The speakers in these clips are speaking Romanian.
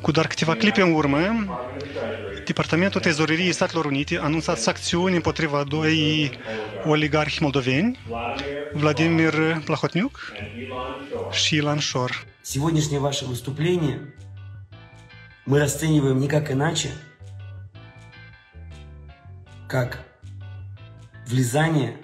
Cu doar câteva clipe în urmă, Departamentul Trezoreriei Statelor Unite a anunțat sancțiuni împotriva a doi oligarhi moldoveni, Vladimir Plahotniuc și Ilan Shor. Сегодняшнее ваше выступление мы расцениваем никак иначе, как влезание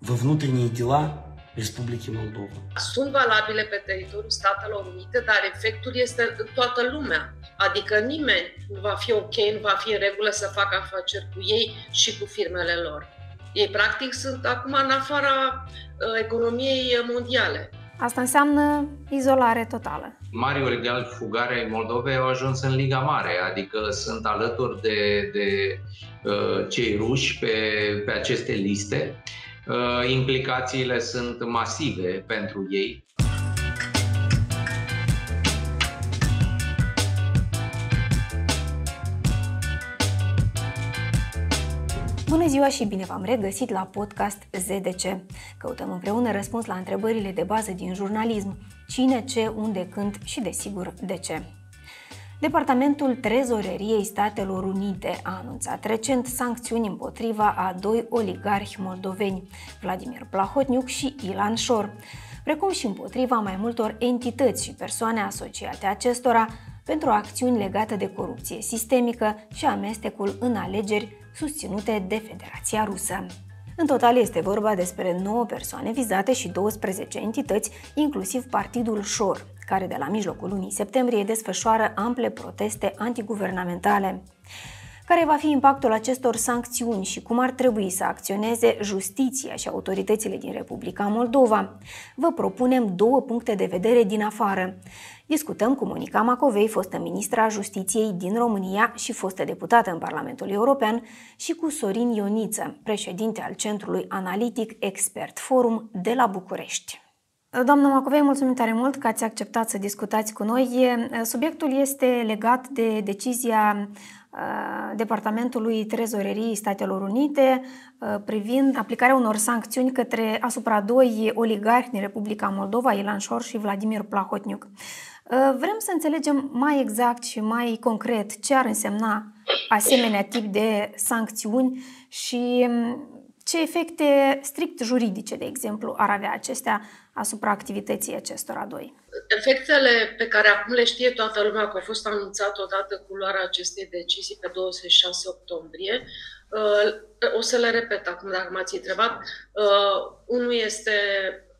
во внутренние дела Republicii Moldova. Sunt valabile pe teritoriul Statelor Unite, dar efectul este în toată lumea. Adică nimeni nu va fi ok, nu va fi în regulă să facă afaceri cu ei și cu firmele lor. Ei, practic, sunt acum în afara uh, economiei mondiale. Asta înseamnă izolare totală. Mari oligarhi fugare ai Moldovei au ajuns în Liga Mare, adică sunt alături de, de uh, cei ruși pe, pe aceste liste. Uh, implicațiile sunt masive pentru ei. Bună ziua și bine v-am regăsit la podcast ZDC. Căutăm împreună răspuns la întrebările de bază din jurnalism. Cine, ce, unde, când și, desigur, de ce. Departamentul Trezoreriei Statelor Unite a anunțat recent sancțiuni împotriva a doi oligarhi moldoveni, Vladimir Plahotniuc și Ilan Șor, precum și împotriva mai multor entități și persoane asociate acestora pentru acțiuni legate de corupție sistemică și amestecul în alegeri susținute de Federația Rusă. În total este vorba despre 9 persoane vizate și 12 entități, inclusiv Partidul Șor, care de la mijlocul lunii septembrie desfășoară ample proteste antiguvernamentale. Care va fi impactul acestor sancțiuni și cum ar trebui să acționeze justiția și autoritățile din Republica Moldova? Vă propunem două puncte de vedere din afară. Discutăm cu Monica Macovei, fostă ministra Justiției din România și fostă deputată în Parlamentul European, și cu Sorin Ioniță, președinte al Centrului Analitic Expert Forum de la București. Doamna Macovei, mulțumim tare mult că ați acceptat să discutați cu noi. Subiectul este legat de decizia Departamentului Trezoreriei Statelor Unite privind aplicarea unor sancțiuni către asupra doi oligarhi din Republica Moldova, Ilan Șor și Vladimir Plahotniuc. Vrem să înțelegem mai exact și mai concret ce ar însemna asemenea tip de sancțiuni și ce efecte strict juridice, de exemplu, ar avea acestea asupra activității acestora doi? Efectele pe care acum le știe toată lumea că au fost anunțate odată cu luarea acestei decizii pe 26 octombrie, uh, o să le repet acum dacă m-ați întrebat. Uh, unul este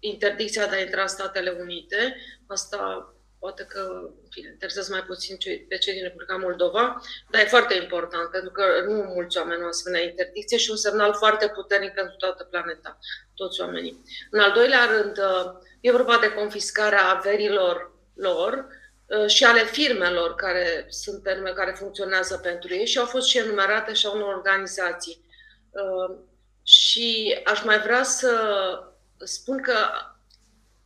interdicția de a intra în Statele Unite. Asta poate că fine, interesează mai puțin pe cei din Republica Moldova, dar e foarte important, pentru că nu mulți oameni au asemenea interdicție și un semnal foarte puternic pentru toată planeta, toți oamenii. În al doilea rând, e vorba de confiscarea averilor lor uh, și ale firmelor care sunt pe nume, care funcționează pentru ei și au fost și enumerate și a unor organizații. Uh, și aș mai vrea să spun că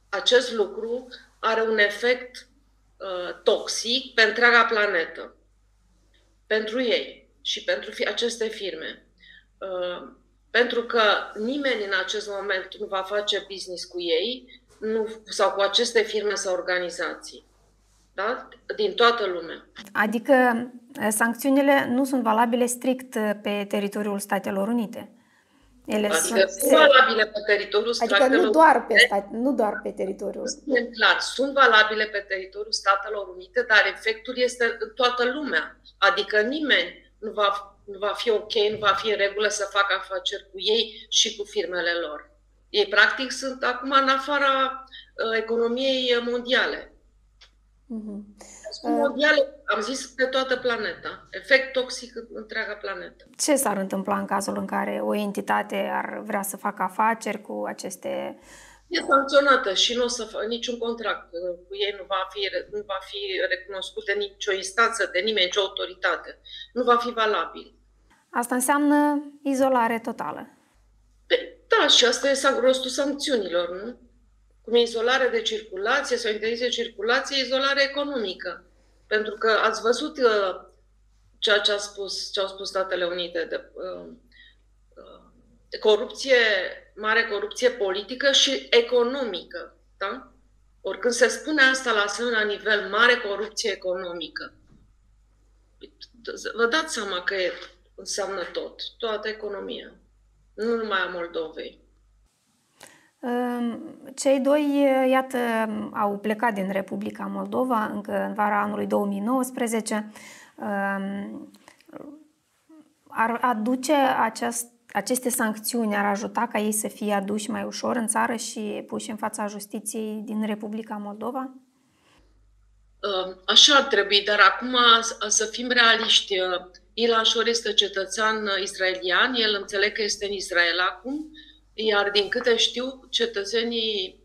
acest lucru are un efect uh, toxic pe întreaga planetă. Pentru ei și pentru aceste firme. Uh, pentru că nimeni în acest moment nu va face business cu ei nu, sau cu aceste firme sau organizații. Da? Din toată lumea. Adică uh, sancțiunile nu sunt valabile strict uh, pe teritoriul Statelor Unite. Ele adică sunt, sunt valabile pe teritoriul Adică nu doar pe, stat, nu doar pe teritoriul. Sunt clar, sunt valabile pe teritoriul Statelor Unite, dar efectul este în toată lumea. Adică nimeni nu va, nu va fi ok, nu va fi în regulă să facă afaceri cu ei și cu firmele lor. Ei, practic, sunt acum în afara uh, economiei mondiale. Uh-huh mondiale, am zis, pe toată planeta. Efect toxic în întreaga planetă. Ce s-ar întâmpla în cazul în care o entitate ar vrea să facă afaceri cu aceste E sancționată și nu o să facă niciun contract cu ei nu va, fi, nu va fi recunoscut de nicio instanță, de nimeni, nicio autoritate. Nu va fi valabil. Asta înseamnă izolare totală. Pe, da, și asta e rostul sancțiunilor, nu? Cum e izolare de circulație sau interdicție de circulație, izolare economică. Pentru că ați văzut uh, ceea ce, a spus, ce au spus Statele Unite de, uh, uh, de corupție, mare corupție politică și economică. Da? Ori când se spune asta la asemenea nivel, mare corupție economică, vă dați seama că e, înseamnă tot, toată economia, nu numai a Moldovei. Cei doi, iată, au plecat din Republica Moldova încă în vara anului 2019. Ar aduce aceast, aceste sancțiuni, ar ajuta ca ei să fie aduși mai ușor în țară și puși în fața justiției din Republica Moldova? Așa ar trebui, dar acum să fim realiști. Ilan Shor este cetățean israelian, el înțeleg că este în Israel acum, iar din câte știu, cetățenii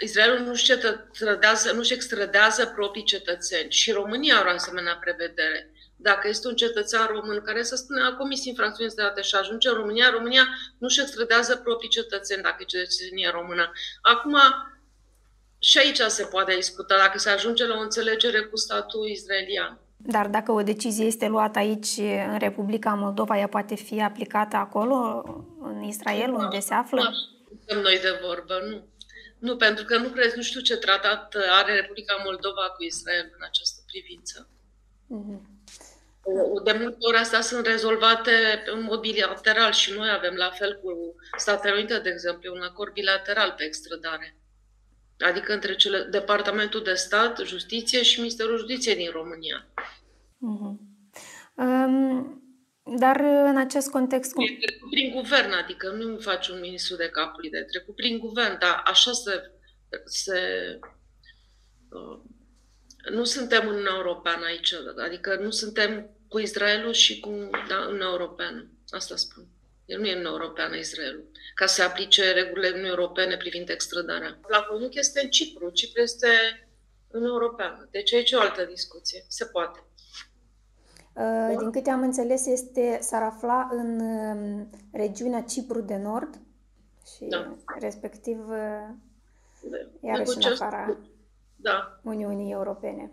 Israelul nu-și, cetățează, nu-și extradează proprii cetățeni și România are o asemenea prevedere. Dacă este un cetățean român care, să spune, a comis infracțiuni de date și ajunge în România, România nu-și extradează proprii cetățeni dacă e cetățenie română. Acum, și aici se poate discuta dacă se ajunge la o înțelegere cu statul israelian. Dar dacă o decizie este luată aici, în Republica Moldova, ea poate fi aplicată acolo, în Israel, nu, unde se află? Nu noi de vorbă, nu. Nu, pentru că nu crezi, nu știu ce tratat are Republica Moldova cu Israel în această privință. Mm-hmm. De multe ori astea sunt rezolvate în mod bilateral și noi avem la fel cu Statele Unite, de exemplu, un acord bilateral pe extradare. Adică între cele, Departamentul de Stat, Justiție și Ministerul Justiției din România. Uh-huh. Um, dar în acest context... Cum... E trecut prin guvern, adică nu faci un ministru de capul de trecut prin guvern, dar așa se... se uh, nu suntem în Uniunea Europeană aici, adică nu suntem cu Israelul și cu da, Uniunea Europeană. Asta spun. El nu e în Europeană, Israelul, ca să aplice regulile Uniunii Europene privind extradarea. Plahoniuc este în Cipru, Cipru este în Europeană. Deci aici e o altă discuție. Se poate. Uh, din câte am înțeles, este, s-ar afla în um, regiunea Cipru de Nord și da. respectiv uh, da. iarăși în afara da. Uniunii Europene.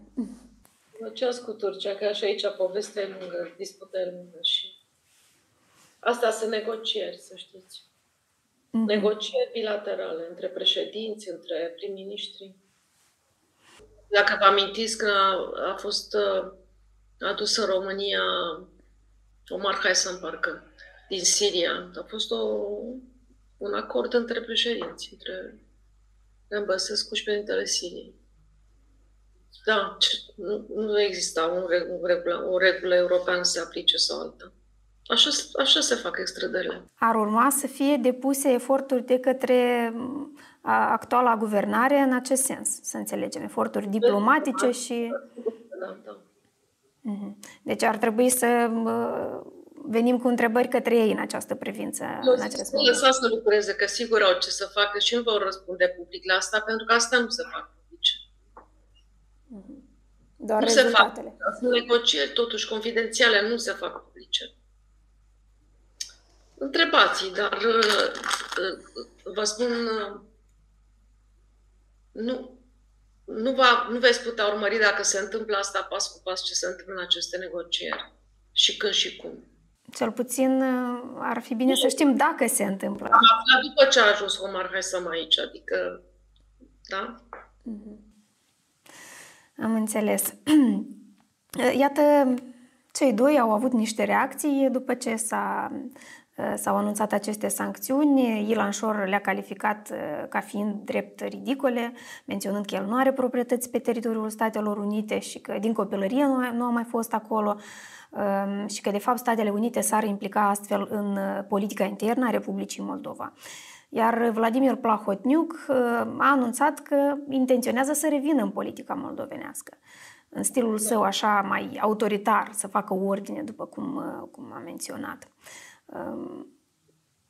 Negociați cu Turcia, că așa aici poveste lungă, dispută lungă și Asta sunt negocieri, să știți. Mm-hmm. Negocieri bilaterale între președinți, între prim-ministri. Dacă vă amintiți că a fost uh, adus în România Omar Haysan, parcă, din Siria, a fost o, un acord între președinți, între Dan Băsescu și președintele Siriei. Da, nu, nu exista un, un, regulă, o regulă europeană să se aplice sau alta. Așa, așa se fac extrădările. Ar urma să fie depuse eforturi de către actuala guvernare în acest sens, să înțelegem, eforturi diplomatice și... Da, da. Mhm. Deci ar trebui să venim cu întrebări către ei în această privință. Nu, în acest lăsați să lucreze, că sigur au ce să facă și nu vor răspunde public la asta, pentru că asta nu se fac publice. Mhm. Doar nu rezultatele. se fac. Sunt negocieri totuși confidențiale, nu se fac publice. Întrebați, dar uh, uh, vă spun, uh, nu, nu, va, nu veți putea urmări dacă se întâmplă asta pas cu pas ce se întâmplă în aceste negocieri și când și cum. Cel puțin ar fi bine să știm dacă se întâmplă. Am aflat după ce a ajuns Omar Haisam aici, adică, da? Mhm. Am înțeles. Iată, cei doi au avut niște reacții după ce s-a Uh, s-au anunțat aceste sancțiuni. Ilan Șor le-a calificat uh, ca fiind drept ridicole, menționând că el nu are proprietăți pe teritoriul Statelor Unite și că din copilărie nu a, nu a mai fost acolo um, și că de fapt Statele Unite s-ar implica astfel în uh, politica internă a Republicii Moldova. Iar Vladimir Plahotniuc a anunțat că intenționează să revină în politica moldovenească în stilul său așa mai autoritar, să facă ordine, după cum, cum a menționat.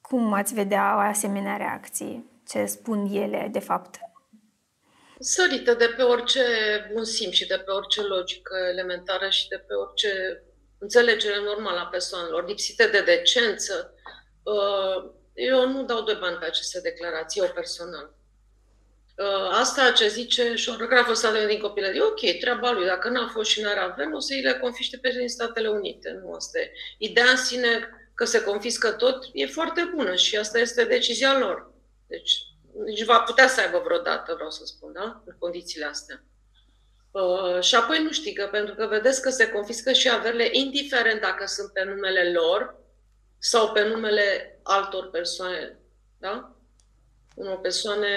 Cum ați vedea o asemenea reacții? Ce spun ele, de fapt? Sărită de pe orice bun simț și de pe orice logică elementară și de pe orice înțelegere normală a persoanelor, lipsite de decență. Uh, eu nu dau doi bani pe aceste declarații, eu personal. Uh, asta ce zice și orograful statului din copilărie, ok, treaba lui, dacă n-a fost și n-ar avea, o să îi le confiște pe Statele Unite. Nu asta e. Ideea în sine că se confiscă tot, e foarte bună și asta este decizia lor. Deci nici va putea să aibă vreodată, vreau să spun, da? În condițiile astea. Uh, și apoi nu știgă, pentru că vedeți că se confiscă și averile, indiferent dacă sunt pe numele lor sau pe numele altor persoane, da? Unor persoane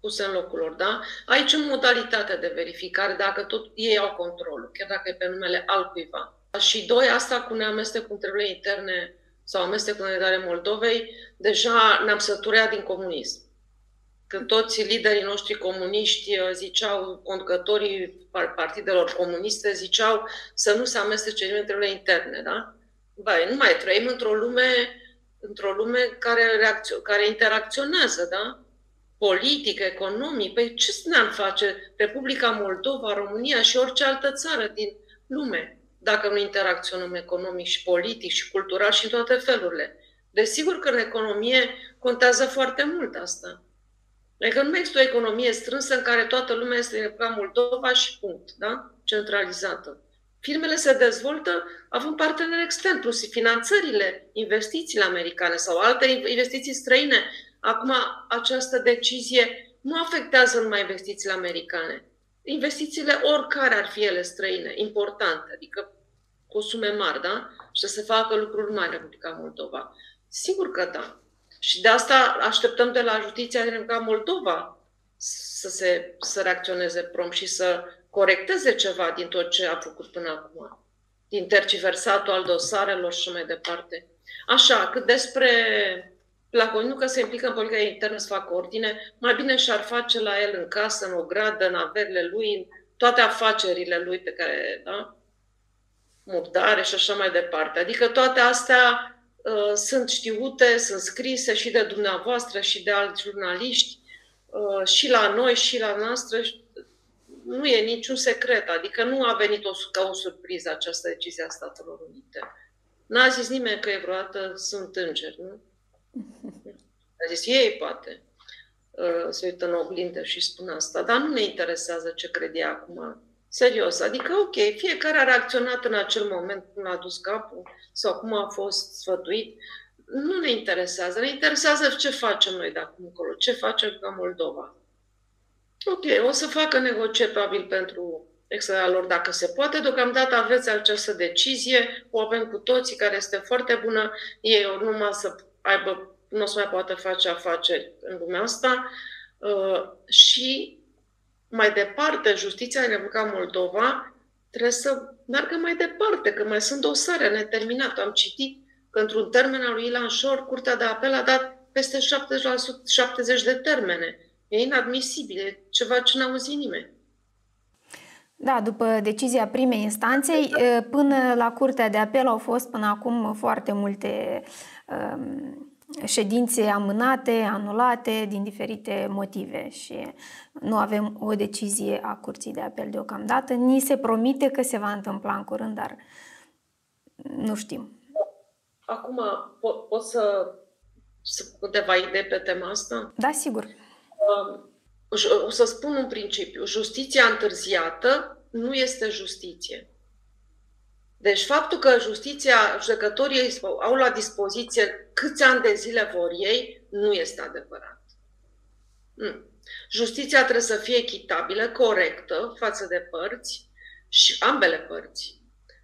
puse în locul lor, da? Aici în modalitate de verificare, dacă tot ei au controlul, chiar dacă e pe numele altcuiva. Și doi, asta cu neamestec cu întrebările interne sau amestec în legare Moldovei, deja ne-am săturat din comunism. Când toți liderii noștri comuniști uh, ziceau, conducătorii partidelor comuniste ziceau să nu se amestece nimeni întrebările interne, da? Băi, nu mai trăim într-o lume, într-o lume care, reacțio- care interacționează, da? politic, economic. Păi ce ne-am face Republica Moldova, România și orice altă țară din lume dacă nu interacționăm economic și politic și cultural și în toate felurile? Desigur că în economie contează foarte mult asta. Adică nu există o economie strânsă în care toată lumea este ca Moldova și punct, da? Centralizată. Firmele se dezvoltă având parteneri externi, plus finanțările, investițiile americane sau alte investiții străine Acum, această decizie nu afectează numai investițiile americane. Investițiile, oricare ar fi ele străine, importante, adică cu sume mari, da? Și să se facă lucruri mari în Republica Moldova. Sigur că da. Și de asta așteptăm de la justiția din Republica Moldova să, se, să reacționeze prompt și să corecteze ceva din tot ce a făcut până acum. Din terciversatul al dosarelor și mai departe. Așa, cât despre nu că se implică în politica internă să facă ordine, mai bine și-ar face la el în casă, în o gradă, în averile lui, în toate afacerile lui pe care, da? Murdare și așa mai departe. Adică toate astea uh, sunt știute, sunt scrise și de dumneavoastră și de alți jurnaliști, uh, și la noi și la noastră. Nu e niciun secret, adică nu a venit o, ca o surpriză această decizie a Statelor Unite. N-a zis nimeni că e vreodată sunt îngeri, nu? A zis, ei poate uh, se uită în oglindă și spun asta, dar nu ne interesează ce crede acum. Serios, adică ok, fiecare a reacționat în acel moment cum a dus capul sau cum a fost sfătuit. Nu ne interesează, ne interesează ce facem noi de acum încolo, ce facem ca Moldova. Ok, o să facă negocieri probabil pentru extra lor dacă se poate. Deocamdată aveți această decizie, o avem cu toții, care este foarte bună. Ei numai să aibă, nu o să mai poată face afaceri în lumea asta. Uh, și mai departe, justiția în Republica Moldova trebuie să meargă mai departe, că mai sunt dosare neterminate. Am citit că într-un termen al lui Ilan Șor, Curtea de Apel a dat peste 70%, 70 de termene. E inadmisibil, e ceva ce n-a auzit nimeni. Da, după decizia primei instanței, până la Curtea de Apel au fost până acum foarte multe um, ședințe amânate, anulate din diferite motive și nu avem o decizie a Curții de Apel deocamdată. Ni se promite că se va întâmpla în curând, dar nu știm. Acum, po- pot să, să câteva idei pe tema asta? Da, sigur. Um, o să spun un principiu. Justiția întârziată nu este justiție. Deci faptul că justiția, judecătorii au la dispoziție câți ani de zile vor ei, nu este adevărat. Nu. Justiția trebuie să fie echitabilă, corectă față de părți și ambele părți.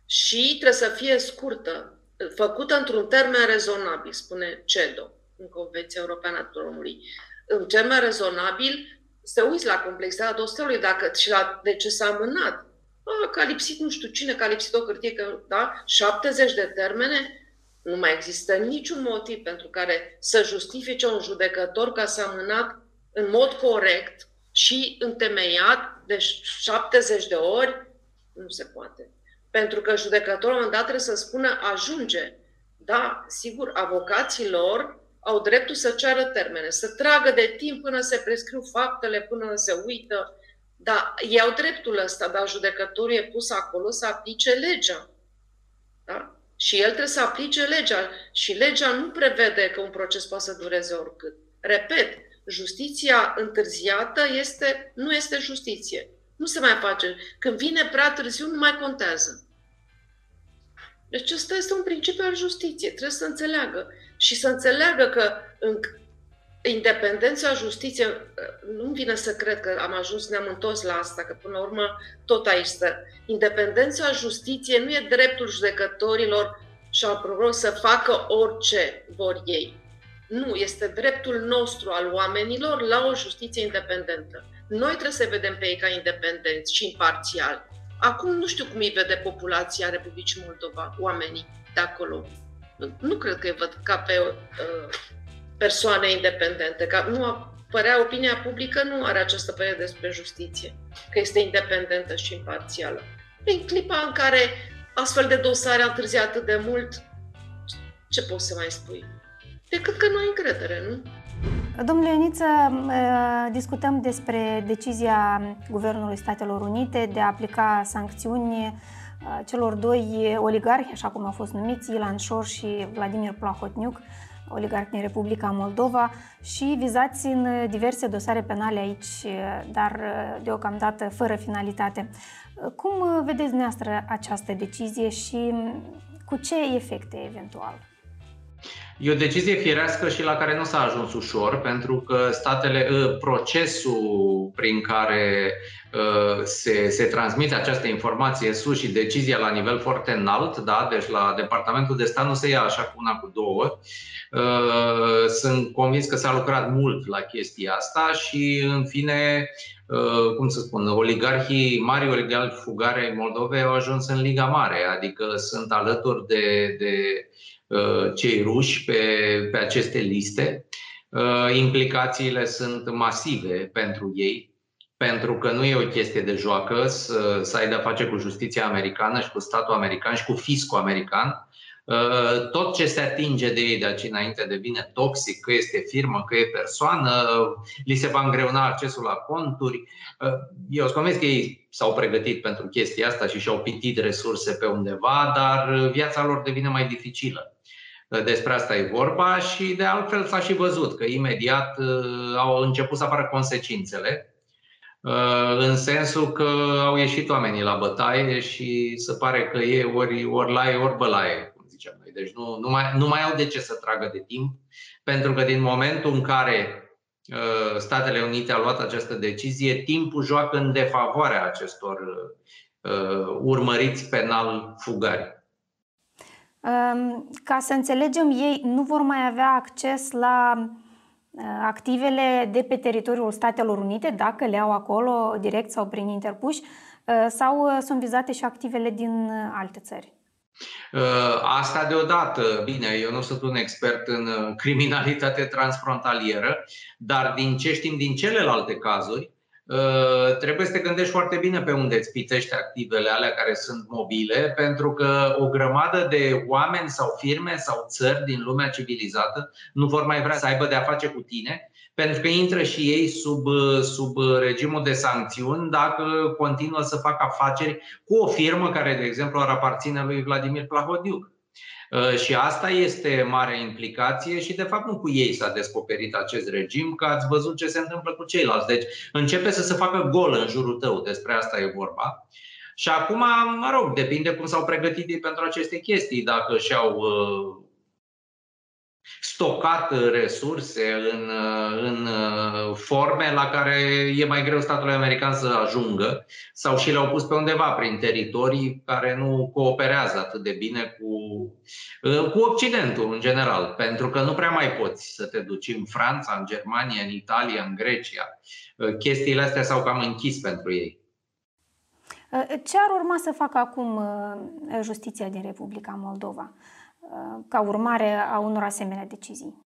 Și trebuie să fie scurtă, făcută într-un termen rezonabil, spune CEDO, în Convenția Europeană a Omului. În termen rezonabil, să uiți la complexitatea dosarului, dacă și la de ce s-a amânat. A, că a lipsit nu știu cine, că a lipsit o hârtie, că, da? 70 de termene, nu mai există niciun motiv pentru care să justifice un judecător că s-a amânat în mod corect și întemeiat de 70 de ori, nu se poate. Pentru că judecătorul, în dat, trebuie să spună ajunge. Da, sigur, avocații lor au dreptul să ceară termene, să tragă de timp până se prescriu faptele, până se uită. Dar ei au dreptul ăsta, dar judecătorul e pus acolo să aplice legea. Da? Și el trebuie să aplice legea. Și legea nu prevede că un proces poate să dureze oricât. Repet, justiția întârziată este, nu este justiție. Nu se mai face. Când vine prea târziu, nu mai contează. Deci ăsta este un principiu al justiției. Trebuie să înțeleagă. Și să înțeleagă că în, independența justiției, nu vine să cred că am ajuns, ne-am întors la asta, că până la urmă tot aici stă. Independența justiției nu e dreptul judecătorilor și al procurorilor să facă orice vor ei. Nu, este dreptul nostru al oamenilor la o justiție independentă. Noi trebuie să vedem pe ei ca independenți și imparțiali. Acum nu știu cum îi vede populația Republicii Moldova, oamenii de acolo. Nu cred că îi văd ca pe uh, persoane independente. Ca nu părea opinia publică nu are această părere despre justiție, că este independentă și imparțială. În clipa în care astfel de dosare au întârziat atât de mult, ce poți să mai spui? Decât că nu ai încredere, nu? Domnule Ioniță, discutăm despre decizia Guvernului Statelor Unite de a aplica sancțiuni celor doi oligarhi, așa cum au fost numiți, Ilan Șor și Vladimir Plahotniuc, oligarhi din Republica Moldova și vizați în diverse dosare penale aici, dar deocamdată fără finalitate. Cum vedeți dumneavoastră această decizie și cu ce efecte eventual? E o decizie firească și la care nu s-a ajuns ușor, pentru că statele, ă, procesul prin care ă, se, se transmite această informație sus și decizia la nivel foarte înalt, da? deci la Departamentul de Stat nu se ia așa cu una cu două. Ă, sunt convins că s-a lucrat mult la chestia asta și, în fine, cum să spun, oligarhii, mari oligarhi fugare Moldovei au ajuns în Liga Mare, adică sunt alături de, de Uh, cei ruși pe, pe aceste liste. Uh, implicațiile sunt masive pentru ei, pentru că nu e o chestie de joacă să, să ai de-a face cu justiția americană și cu statul american și cu fiscul american. Uh, tot ce se atinge de ei de aici înainte devine toxic, că este firmă, că e persoană, li se va îngreuna accesul la conturi. Eu sunt convins că ei s-au pregătit pentru chestia asta și și-au pitit resurse pe undeva, dar viața lor devine mai dificilă. Despre asta e vorba și de altfel s-a și văzut că imediat uh, au început să apară consecințele uh, în sensul că au ieșit oamenii la bătaie și se pare că e ori, ori laie, ori bălaie, cum zicem noi. Deci nu, nu, mai, nu mai au de ce să tragă de timp, pentru că din momentul în care uh, Statele Unite au luat această decizie, timpul joacă în defavoarea acestor urmăriți penal fugari. Ca să înțelegem, ei nu vor mai avea acces la uh, activele de pe teritoriul Statelor Unite, dacă le au acolo direct sau prin interpuși, uh, sau uh, sunt vizate și activele din alte țări? Asta deodată, bine, eu nu sunt un expert în criminalitate transfrontalieră, dar din ce știm din celelalte cazuri, Uh, trebuie să te gândești foarte bine pe unde îți pitești activele alea care sunt mobile, pentru că o grămadă de oameni sau firme sau țări din lumea civilizată nu vor mai vrea să aibă de a face cu tine, pentru că intră și ei sub, sub regimul de sancțiuni dacă continuă să facă afaceri cu o firmă care, de exemplu, ar aparține lui Vladimir Plahodiuc. Uh, și asta este mare implicație și de fapt nu cu ei s-a descoperit acest regim, că ați văzut ce se întâmplă cu ceilalți. Deci începe să se facă gol în jurul tău, despre asta e vorba. Și acum, mă rog, depinde cum s-au pregătit ei pentru aceste chestii, dacă și-au uh, stocat resurse în, în forme la care e mai greu statului american să ajungă sau și le-au pus pe undeva prin teritorii care nu cooperează atât de bine cu, cu Occidentul în general, pentru că nu prea mai poți să te duci în Franța, în Germania, în Italia, în Grecia. Chestiile astea s-au cam închis pentru ei. Ce ar urma să facă acum uh, justiția din Republica Moldova? Ca urmare a unor asemenea decizii?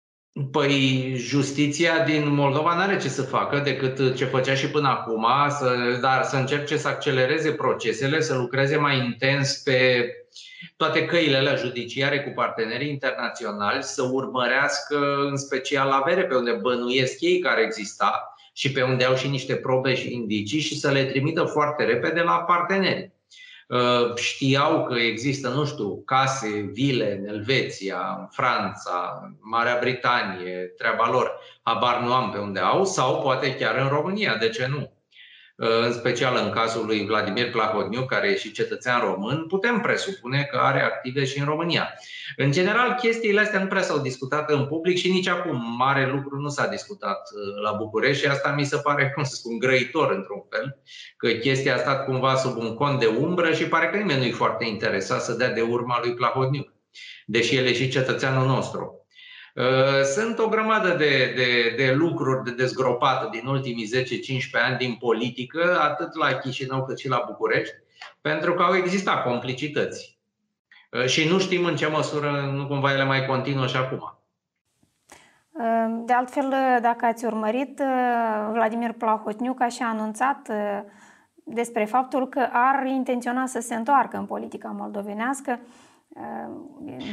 Păi justiția din Moldova nu are ce să facă decât ce făcea și până acum, să, dar să încerce să accelereze procesele, să lucreze mai intens pe toate căile alea judiciare cu partenerii internaționali, să urmărească în special avere pe unde bănuiesc ei care exista și pe unde au și niște probe și indicii și să le trimită foarte repede la parteneri. Uh, știau că există, nu știu, case, vile în Elveția, în Franța, în Marea Britanie, treaba lor, habar nu am pe unde au, sau poate chiar în România, de ce nu? În special în cazul lui Vladimir Plahotniuc, care e și cetățean român, putem presupune că are active și în România. În general, chestiile astea nu prea s-au discutat în public și nici acum mare lucru nu s-a discutat uh, la București și asta mi se pare, cum să spun, grăitor într-un fel, că chestia a stat cumva sub un cont de umbră și pare că nimeni nu e foarte interesat să dea de urma lui Plahotniuc, deși el e și cetățeanul nostru. Uh, sunt o grămadă de, de, de lucruri de dezgropate din ultimii 10-15 ani din politică, atât la Chișinău cât și la București, pentru că au existat complicități. Uh, și nu știm în ce măsură nu cumva ele mai continuă și acum. Uh, de altfel, dacă ați urmărit, Vladimir Plahotniuc a și anunțat despre faptul că ar intenționa să se întoarcă în politica moldovenească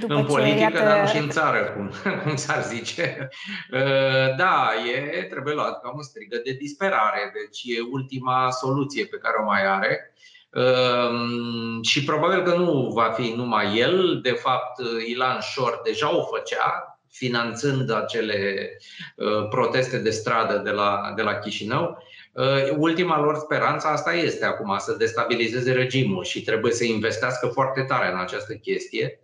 după în politică, iată... dar nu și în țară, cum, cum s-ar zice. Uh, da, e, trebuie luat ca un strigă de disperare, deci e ultima soluție pe care o mai are. Uh, și probabil că nu va fi numai el, de fapt Ilan Șor deja o făcea, finanțând acele uh, proteste de stradă de la, de la Chișinău. Uh, ultima lor speranță asta este acum, să destabilizeze regimul și trebuie să investească foarte tare în această chestie,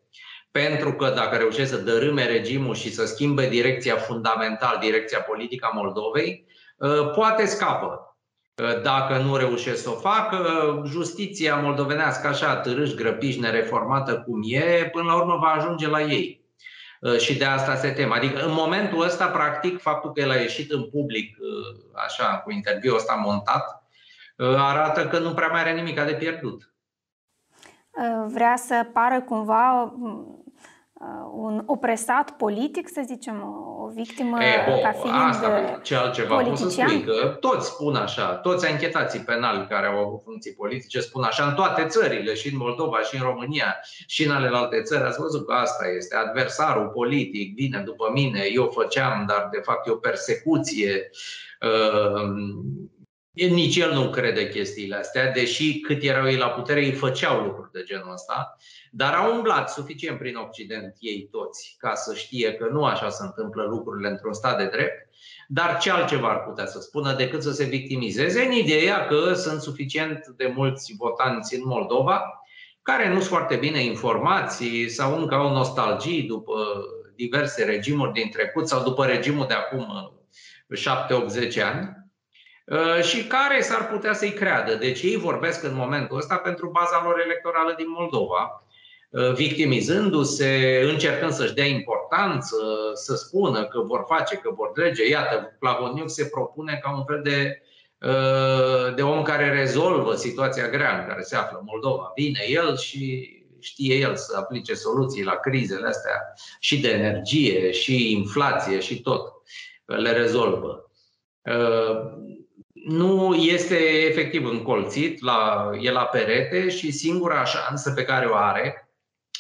pentru că dacă reușesc să dărâme regimul și să schimbe direcția fundamental, direcția politică a Moldovei, uh, poate scapă. Uh, dacă nu reușesc să o facă, justiția moldovenească așa târâși, grăpiși, nereformată cum e, până la urmă va ajunge la ei. Uh, și de asta se tem. Adică în momentul ăsta, practic, faptul că el a ieșit în public, uh, așa, cu interviul ăsta montat, uh, arată că nu prea mai are nimic de pierdut. Vrea să pară cumva Uh, un opresat politic, să zicem, o victimă e, bo, ca fiind asta, ce altceva politician? Pot să spui că toți spun așa, toți anchetații penali care au avut funcții politice spun așa în toate țările, și în Moldova, și în România, și în alte țări. Ați văzut că asta este, adversarul politic vine după mine, eu făceam, dar de fapt e o persecuție. Uh, nici el nu crede chestiile astea, deși cât erau ei la putere, ei făceau lucruri de genul ăsta, dar au umblat suficient prin Occident ei toți ca să știe că nu așa se întâmplă lucrurile într-un stat de drept, dar ce altceva ar putea să spună decât să se victimizeze în ideea că sunt suficient de mulți votanți în Moldova care nu sunt foarte bine informați sau încă au nostalgii după diverse regimuri din trecut sau după regimul de acum 7-8-10 ani Uh, și care s-ar putea să-i creadă. Deci ei vorbesc în momentul ăsta pentru baza lor electorală din Moldova, uh, victimizându-se, încercând să-și dea importanță, să spună că vor face, că vor trece. Iată, Plavoniuc se propune ca un fel de, uh, de om care rezolvă situația grea în care se află Moldova. Vine el și știe el să aplice soluții la crizele astea și de energie, și inflație, și tot. Le rezolvă nu este efectiv încolțit, la, e la perete și singura șansă pe care o are,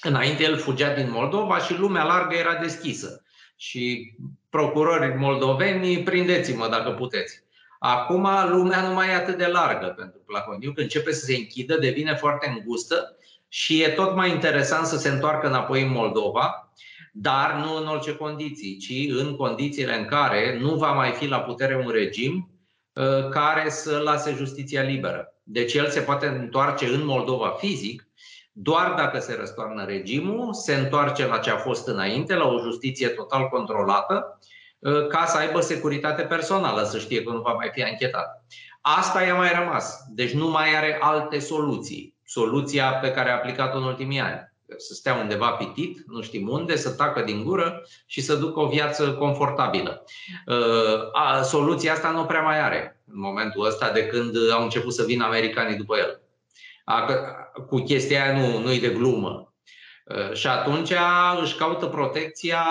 înainte el fugea din Moldova și lumea largă era deschisă. Și procurorii moldoveni, prindeți-mă dacă puteți. Acum lumea nu mai e atât de largă pentru Placoniu, când începe să se închidă, devine foarte îngustă și e tot mai interesant să se întoarcă înapoi în Moldova, dar nu în orice condiții, ci în condițiile în care nu va mai fi la putere un regim Uh, care să lase justiția liberă. Deci el se poate întoarce în Moldova fizic doar dacă se răstoarnă regimul, se întoarce la ce a fost înainte, la o justiție total controlată, uh, ca să aibă securitate personală, să știe că nu va mai fi anchetat. Asta i-a mai rămas. Deci nu mai are alte soluții. Soluția pe care a aplicat-o în ultimii ani să stea undeva pitit, nu știm unde, să tacă din gură și să ducă o viață confortabilă. Uh, soluția asta nu prea mai are în momentul ăsta de când au început să vină americanii după el. Cu chestia aia nu, nu e de glumă. Uh, și atunci își caută protecția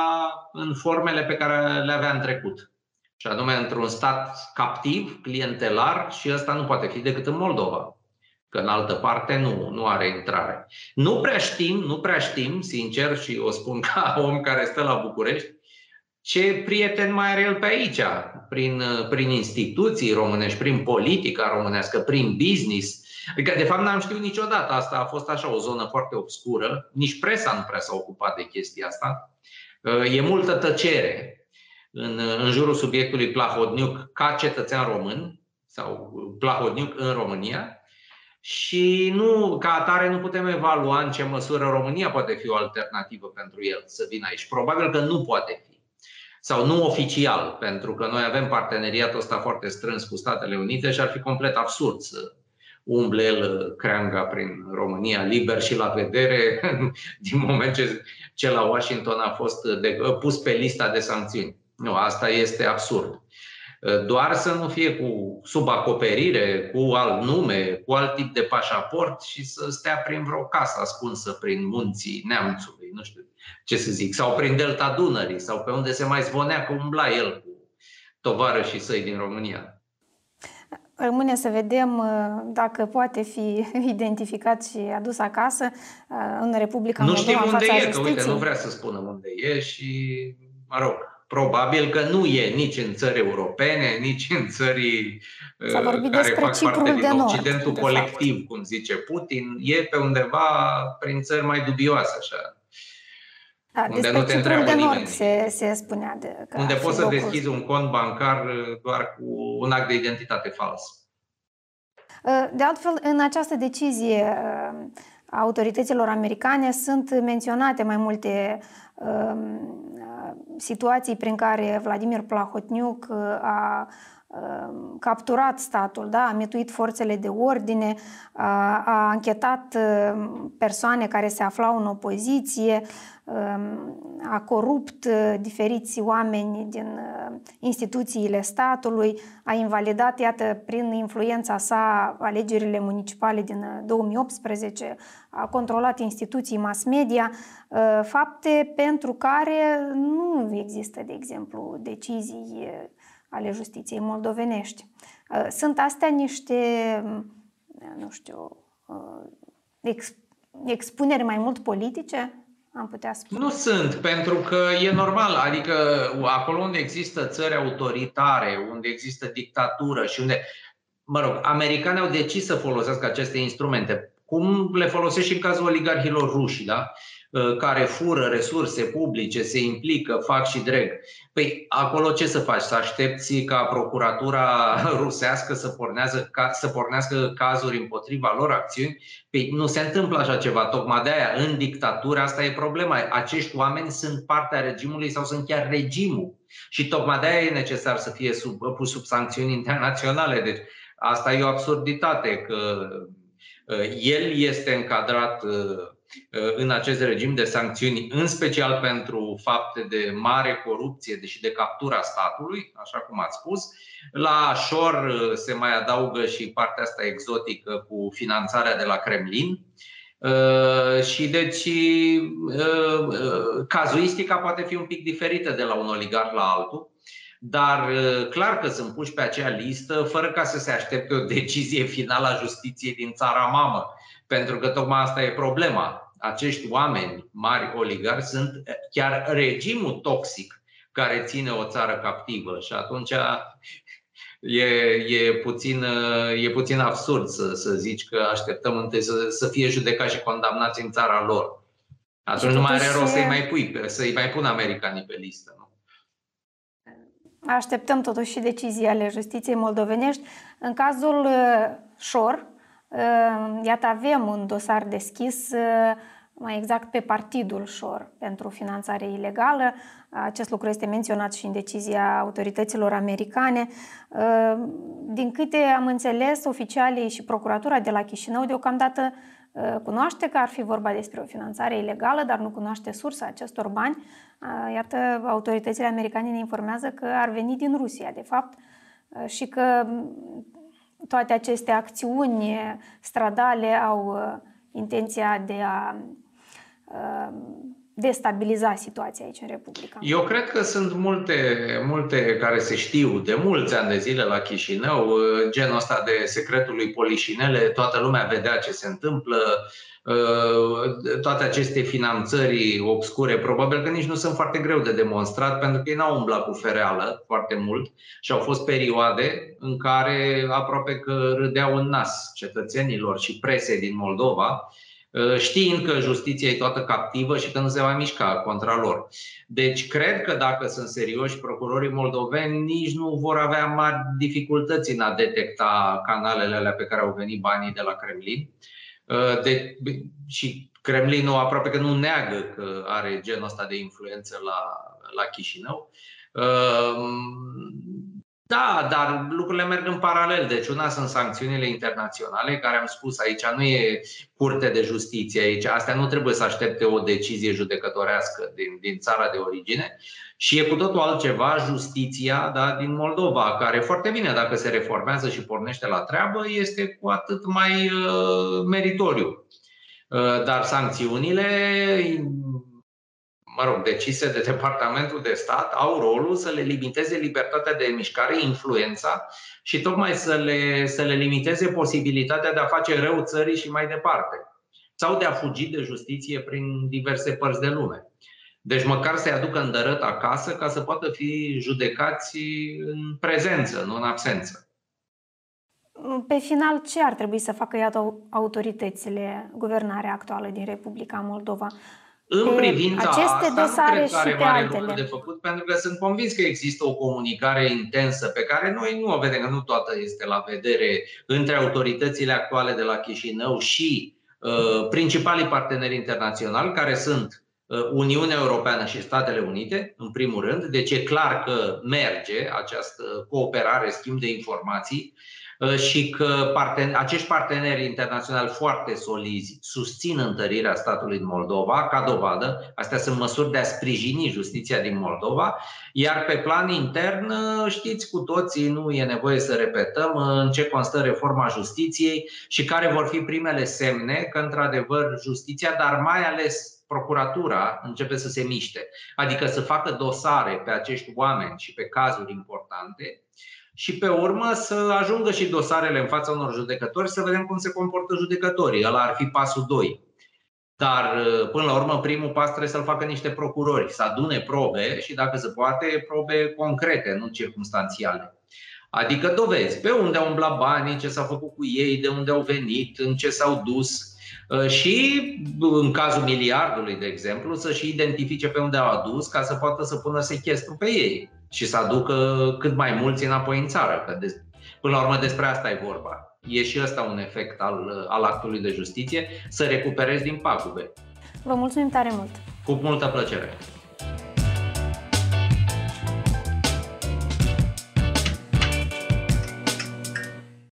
în formele pe care le avea în trecut. Și anume într-un stat captiv, clientelar și ăsta nu poate fi decât în Moldova că în altă parte nu, nu are intrare. Nu prea știm, nu prea știm, sincer, și o spun ca om care stă la București, ce prieten mai are el pe aici, prin, prin instituții românești, prin politica românească, prin business. Adică, de fapt, n-am știut niciodată. Asta a fost așa o zonă foarte obscură. Nici presa nu prea s-a ocupat de chestia asta. E multă tăcere în, în jurul subiectului Plahodniuc ca cetățean român, sau Plahodniuc în România și nu, ca atare nu putem evalua în ce măsură România poate fi o alternativă pentru el să vină aici. Probabil că nu poate fi. Sau nu oficial, pentru că noi avem parteneriatul ăsta foarte strâns cu Statele Unite și ar fi complet absurd să umble el creanga prin România liber și la vedere din moment ce, ce la Washington a fost de, pus pe lista de sancțiuni. Nu, asta este absurd. Doar să nu fie cu sub acoperire, cu alt nume, cu alt tip de pașaport și să stea prin vreo casă ascunsă prin munții neamțului, nu știu ce să zic, sau prin delta Dunării, sau pe unde se mai zvonea că umbla el cu tovarășii săi din România. Rămâne să vedem uh, dacă poate fi identificat și adus acasă uh, în Republica Moldova. Nu știm unde e, că uite, nu vrea să spună unde e și, mă rog, Probabil că nu e nici în țări europene, nici în țări uh, care fac parte din nord, Occidentul colectiv, fapt. cum zice Putin. E pe undeva prin țări mai dubioase, așa. Da, unde nu te întreabă de nimeni. Nord se, se spunea de, că Unde poți să deschizi un cont bancar uh, doar cu un act de identitate fals. Uh, de altfel, în această decizie a autorităților americane sunt menționate mai multe situații prin care Vladimir Plahotniuc uh, a uh, capturat statul, da? a mituit forțele de ordine, a, a anchetat uh, persoane care se aflau în opoziție, um, a corupt diferiți oameni din instituțiile statului, a invalidat, iată, prin influența sa alegerile municipale din 2018, a controlat instituții mass media, fapte pentru care nu există, de exemplu, decizii ale justiției moldovenești. Sunt astea niște, nu știu, expuneri mai mult politice? Am putea spune. Nu sunt, pentru că e normal. Adică acolo unde există țări autoritare, unde există dictatură și unde, mă rog, americanii au decis să folosească aceste instrumente, cum le folosesc și în cazul oligarhilor ruși, da? Uh, care fură resurse publice, se implică, fac și dreg. Păi acolo ce să faci? Să aștepți ca procuratura rusească să pornească, ca, să pornească cazuri împotriva lor, acțiuni? Păi nu se întâmplă așa ceva. Tocmai de aia, în dictatură, asta e problema. Acești oameni sunt partea regimului sau sunt chiar regimul. Și tocmai de aia e necesar să fie sub, pus sub sancțiuni internaționale. Deci asta e o absurditate, că uh, el este încadrat uh, Uh, în acest regim de sancțiuni, în special pentru fapte de mare corupție și de captura statului, așa cum ați spus. La șor uh, se mai adaugă și partea asta exotică cu finanțarea de la Kremlin. Uh, și deci cazuistica poate fi un pic diferită de la un oligar la altul, dar clar că sunt puși pe acea listă fără ca să se aștepte o decizie finală a justiției din țara mamă. Pentru că tocmai asta e problema acești oameni mari oligari sunt chiar regimul toxic care ține o țară captivă și atunci e, e, puțin, e puțin absurd să, să zici că așteptăm întâi să, să fie judecați și condamnați în țara lor. Atunci nu mai are rost să-i mai pui, să-i mai pun americanii pe listă. Nu? Așteptăm totuși și decizii ale justiției moldovenești. În cazul uh, Șor, uh, iată avem un dosar deschis uh, mai exact pe partidul Șor pentru finanțare ilegală. Acest lucru este menționat și în decizia autorităților americane. Din câte am înțeles, oficialii și procuratura de la Chișinău deocamdată cunoaște că ar fi vorba despre o finanțare ilegală, dar nu cunoaște sursa acestor bani. Iată, autoritățile americane ne informează că ar veni din Rusia, de fapt, și că toate aceste acțiuni stradale au intenția de a destabiliza situația aici în Republica. Eu cred că sunt multe, multe care se știu de mulți ani de zile la Chișinău, genul ăsta de secretul lui Polișinele, toată lumea vedea ce se întâmplă, toate aceste finanțări obscure, probabil că nici nu sunt foarte greu de demonstrat, pentru că ei n-au umblat cu fereală foarte mult și au fost perioade în care aproape că râdeau în nas cetățenilor și presei din Moldova, Uh, știind că justiția e toată captivă și că nu se va mișca contra lor. Deci cred că dacă sunt serioși, procurorii moldoveni nici nu vor avea mari dificultăți în a detecta canalele alea pe care au venit banii de la Kremlin. Uh, de, și Kremlinul aproape că nu neagă că are genul ăsta de influență la, la Chișinău. Uh, da, dar lucrurile merg în paralel. Deci una sunt sancțiunile internaționale, care am spus aici nu e curte de justiție aici. Astea nu trebuie să aștepte o decizie judecătorească din, din țara de origine. Și e cu totul altceva justiția da, din Moldova, care foarte bine, dacă se reformează și pornește la treabă, este cu atât mai uh, meritoriu. Uh, dar sancțiunile mă rog, decise de Departamentul de Stat au rolul să le limiteze libertatea de mișcare, influența și tocmai să le, să le limiteze posibilitatea de a face rău țării și mai departe. Sau de a fugi de justiție prin diverse părți de lume. Deci măcar să-i aducă îndărât acasă ca să poată fi judecați în prezență, nu în absență. Pe final, ce ar trebui să facă iată autoritățile, guvernarea actuală din Republica Moldova? În privința aceste asta, dosare nu cred că are și pe mare altele. lucru de făcut, pentru că sunt convins că există o comunicare intensă pe care noi nu o vedem, că nu toată este la vedere între autoritățile actuale de la Chișinău și uh, principalii parteneri internaționali, care sunt uh, Uniunea Europeană și Statele Unite, în primul rând. Deci e clar că merge această cooperare, schimb de informații. Uh, și că parten- acești parteneri internaționali foarte solizi susțin întărirea statului din Moldova, ca dovadă, astea sunt măsuri de a sprijini justiția din Moldova, iar pe plan intern, uh, știți cu toții, nu e nevoie să repetăm uh, în ce constă reforma justiției și care vor fi primele semne că, într-adevăr, justiția, dar mai ales procuratura începe să se miște, adică să facă dosare pe acești oameni și pe cazuri importante și pe urmă să ajungă și dosarele în fața unor judecători să vedem cum se comportă judecătorii. Ăla ar fi pasul 2. Dar, uh, până la urmă, primul pas trebuie să-l facă niște procurori, să adune probe și, dacă se poate, probe concrete, nu circumstanțiale. Adică dovezi pe unde au umblat banii, ce s-a făcut cu ei, de unde au venit, în ce s-au dus uh, și, în cazul miliardului, de exemplu, să și identifice pe unde au adus ca să poată să pună sechestru pe ei și să aducă cât mai mulți înapoi în țară. Că de, până la urmă despre asta e vorba. E și ăsta un efect al, al actului de justiție, să recuperezi din pagube. Vă mulțumim tare mult! Cu multă plăcere!